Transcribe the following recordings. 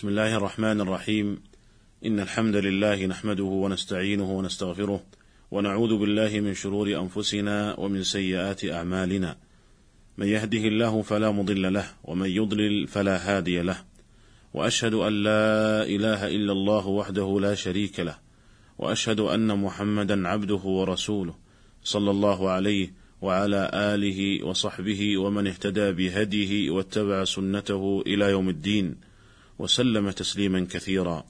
بسم الله الرحمن الرحيم إن الحمد لله نحمده ونستعينه ونستغفره ونعوذ بالله من شرور أنفسنا ومن سيئات أعمالنا من يهده الله فلا مضل له ومن يضلل فلا هادي له وأشهد أن لا إله إلا الله وحده لا شريك له وأشهد أن محمدا عبده ورسوله صلى الله عليه وعلى آله وصحبه ومن اهتدى بهديه واتبع سنته إلى يوم الدين وسلم تسليما كثيرا.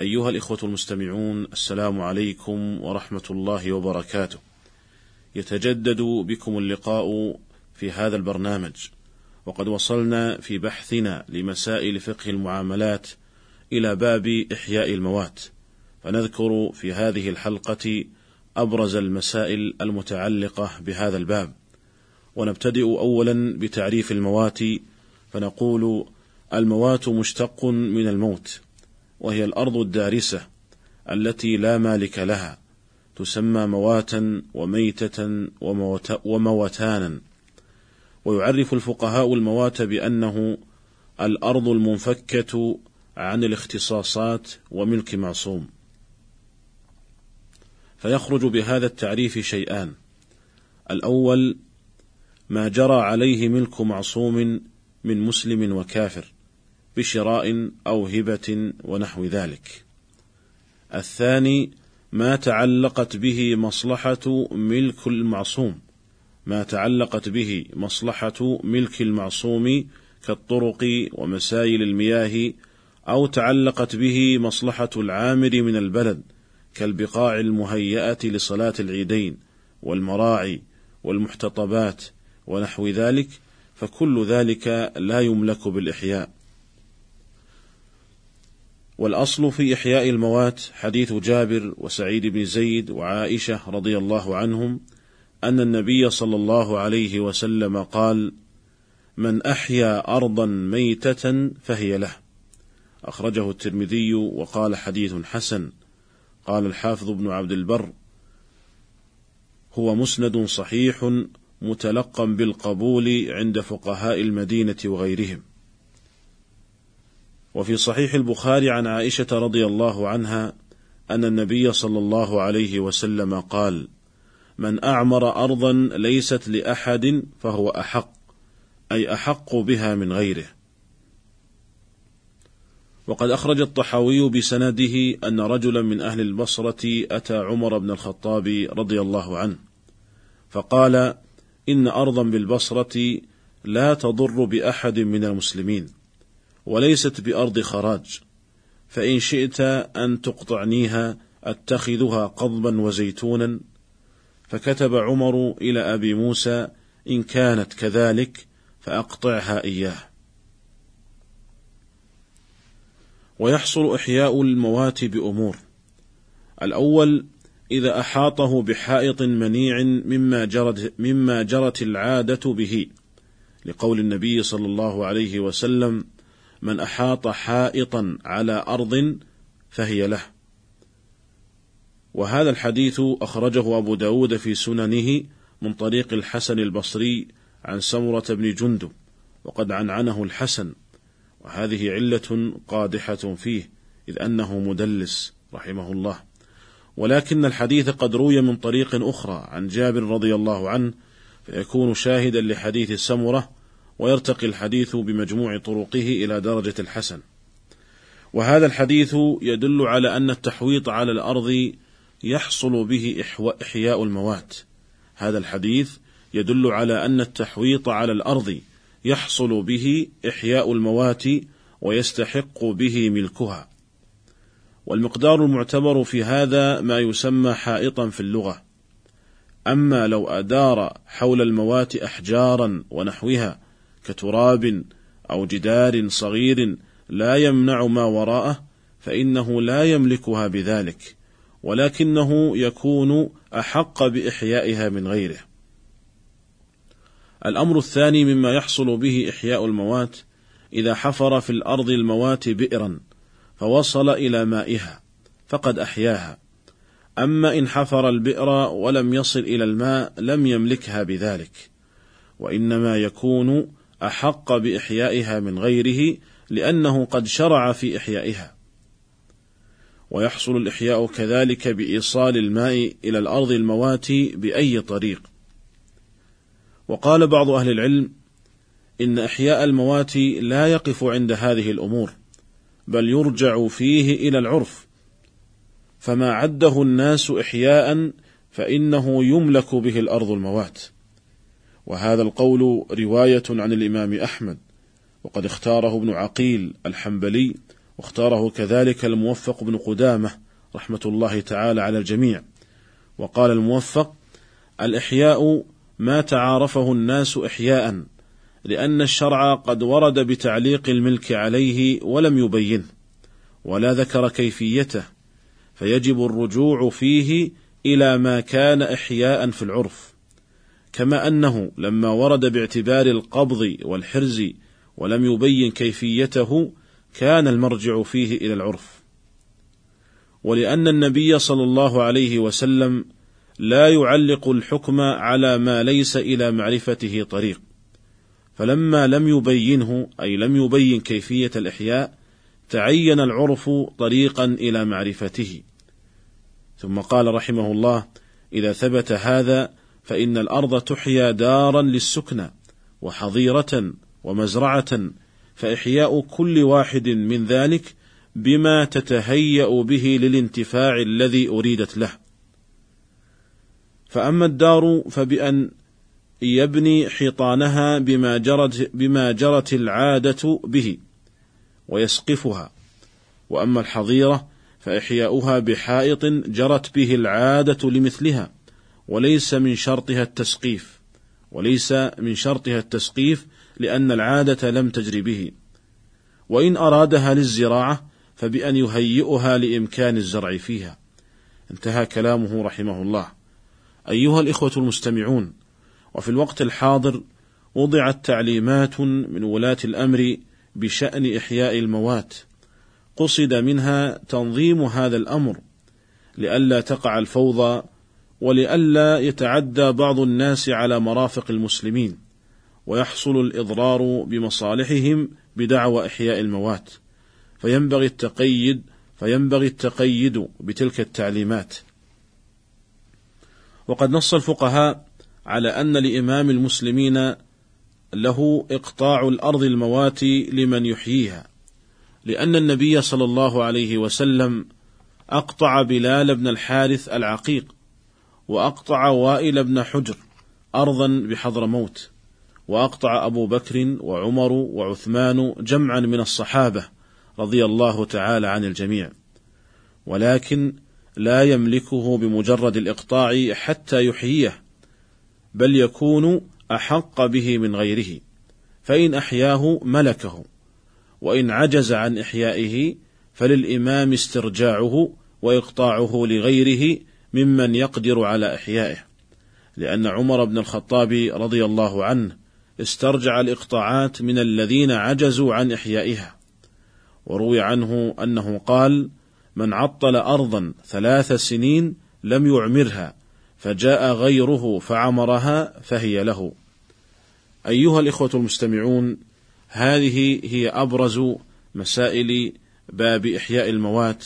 أيها الإخوة المستمعون السلام عليكم ورحمة الله وبركاته. يتجدد بكم اللقاء في هذا البرنامج. وقد وصلنا في بحثنا لمسائل فقه المعاملات إلى باب إحياء الموات. فنذكر في هذه الحلقة أبرز المسائل المتعلقة بهذا الباب. ونبتدئ أولا بتعريف الموات. فنقول الموات مشتق من الموت وهي الأرض الدارسة التي لا مالك لها تسمى مواتا وميتة وموتانا ويعرف الفقهاء الموات بأنه الأرض المنفكة عن الاختصاصات وملك معصوم فيخرج بهذا التعريف شيئان. الأول ما جرى عليه ملك معصوم من مسلم وكافر. بشراء أو هبة ونحو ذلك. الثاني ما تعلقت به مصلحة ملك المعصوم، ما تعلقت به مصلحة ملك المعصوم كالطرق ومسايل المياه، أو تعلقت به مصلحة العامر من البلد كالبقاع المهيئة لصلاة العيدين والمراعي والمحتطبات ونحو ذلك، فكل ذلك لا يملك بالإحياء. والأصل في إحياء الموات حديث جابر وسعيد بن زيد وعائشة رضي الله عنهم أن النبي صلى الله عليه وسلم قال: من أحيا أرضا ميتة فهي له. أخرجه الترمذي وقال حديث حسن. قال الحافظ ابن عبد البر: هو مسند صحيح متلقى بالقبول عند فقهاء المدينة وغيرهم. وفي صحيح البخاري عن عائشة رضي الله عنها أن النبي صلى الله عليه وسلم قال: من أعمر أرضا ليست لأحد فهو أحق، أي أحق بها من غيره. وقد أخرج الطحاوي بسنده أن رجلا من أهل البصرة أتى عمر بن الخطاب رضي الله عنه، فقال: إن أرضا بالبصرة لا تضر بأحد من المسلمين. وليست بأرض خراج. فإن شئت أن تقطعنيها أتخذها قضبا وزيتونا. فكتب عمر إلى أبي موسى إن كانت كذلك فأقطعها إياه. ويحصل إحياء الموات بأمور. الأول إذا أحاطه بحائط منيع مما جرت, مما جرت العادة به لقول النبي صلى الله عليه وسلم من أحاط حائطا على أرض فهي له. وهذا الحديث أخرجه أبو داود في سننه من طريق الحسن البصري عن سمرة بن جندب وقد عنعنه الحسن. وهذه علة قادحة فيه إذ أنه مدلس رحمه الله. ولكن الحديث قد روي من طريق أخرى عن جابر رضي الله عنه فيكون شاهدا لحديث سمرة ويرتقي الحديث بمجموع طرقه إلى درجة الحسن. وهذا الحديث يدل على أن التحويط على الأرض يحصل به إحياء الموات. هذا الحديث يدل على أن التحويط على الأرض يحصل به إحياء الموات ويستحق به ملكها. والمقدار المعتبر في هذا ما يسمى حائطا في اللغة. أما لو أدار حول الموات أحجارا ونحوها كتراب أو جدار صغير لا يمنع ما وراءه فإنه لا يملكها بذلك ولكنه يكون أحق بإحيائها من غيره. الأمر الثاني مما يحصل به إحياء الموات إذا حفر في الأرض الموات بئرا فوصل إلى مائها فقد أحياها. أما إن حفر البئر ولم يصل إلى الماء لم يملكها بذلك، وإنما يكون أحق بإحيائها من غيره لأنه قد شرع في إحيائها. ويحصل الإحياء كذلك بإيصال الماء إلى الأرض الموات بأي طريق. وقال بعض أهل العلم إن إحياء الموات لا يقف عند هذه الأمور بل يرجع فيه إلى العرف. فما عده الناس إحياء فإنه يملك به الأرض الموات. وهذا القول رواية عن الإمام أحمد وقد اختاره ابن عقيل الحنبلي واختاره كذلك الموفق بن قدامة رحمة الله تعالى على الجميع. وقال الموفق الإحياء ما تعارفه الناس إحياء لأن الشرع قد ورد بتعليق الملك عليه ولم يبينه ولا ذكر كيفيته فيجب الرجوع فيه إلى ما كان إحياء في العرف. كما أنه لما ورد باعتبار القبض والحرز ولم يبين كيفيته كان المرجع فيه إلى العرف. ولأن النبي صلى الله عليه وسلم لا يعلق الحكم على ما ليس إلى معرفته طريق. فلما لم يبينه أي لم يبين كيفية الإحياء تعين العرف طريقا إلى معرفته. ثم قال رحمه الله إذا ثبت هذا فإن الأرض تحيا دارا للسكنى وحظيرة ومزرعة فإحياء كل واحد من ذلك بما تتهيأ به للانتفاع الذي أريدت له. فأما الدار فبأن يبني حيطانها بما جرت بما جرت العادة به ويسقفها، وأما الحظيرة فإحياؤها بحائط جرت به العادة لمثلها، وليس من شرطها التسقيف، وليس من شرطها التسقيف لأن العادة لم تجر به. وإن أرادها للزراعة فبأن يهيئها لإمكان الزرع فيها. انتهى كلامه رحمه الله. أيها الإخوة المستمعون وفي الوقت الحاضر وضعت تعليمات من ولاة الأمر بشأن إحياء الموات. قصد منها تنظيم هذا الأمر لئلا تقع الفوضى ولئلا يتعدى بعض الناس على مرافق المسلمين ويحصل الإضرار بمصالحهم بدعوى إحياء الموات. فينبغي التقيد فينبغي التقيد بتلك التعليمات. وقد نص الفقهاء على أن لإمام المسلمين له إقطاع الأرض الموات لمن يحييها لأن النبي صلى الله عليه وسلم أقطع بلال بن الحارث العقيق وأقطع وائل بن حجر أرضا بحضر موت وأقطع أبو بكر وعمر وعثمان جمعا من الصحابة رضي الله تعالى عن الجميع. ولكن لا يملكه بمجرد الإقطاع حتى يحييه بل يكون أحق به من غيره فإن أحياه ملكه وإن عجز عن إحيائه فللإمام استرجاعه وإقطاعه لغيره ممن يقدر على إحيائه لأن عمر بن الخطاب رضي الله عنه استرجع الإقطاعات من الذين عجزوا عن إحيائها وروي عنه أنه قال من عطل أرضا ثلاث سنين لم يعمرها فجاء غيره فعمرها فهي له. أيها الإخوة المستمعون هذه هي أبرز مسائل باب إحياء الموات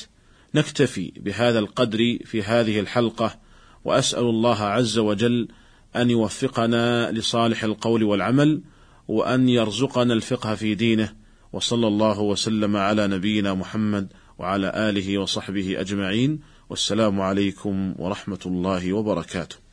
نكتفي بهذا القدر في هذه الحلقة وأسأل الله عز وجل أن يوفقنا لصالح القول والعمل وأن يرزقنا الفقه في دينه وصلى الله وسلم على نبينا محمد وعلى آله وصحبه أجمعين والسلام عليكم ورحمة الله وبركاته.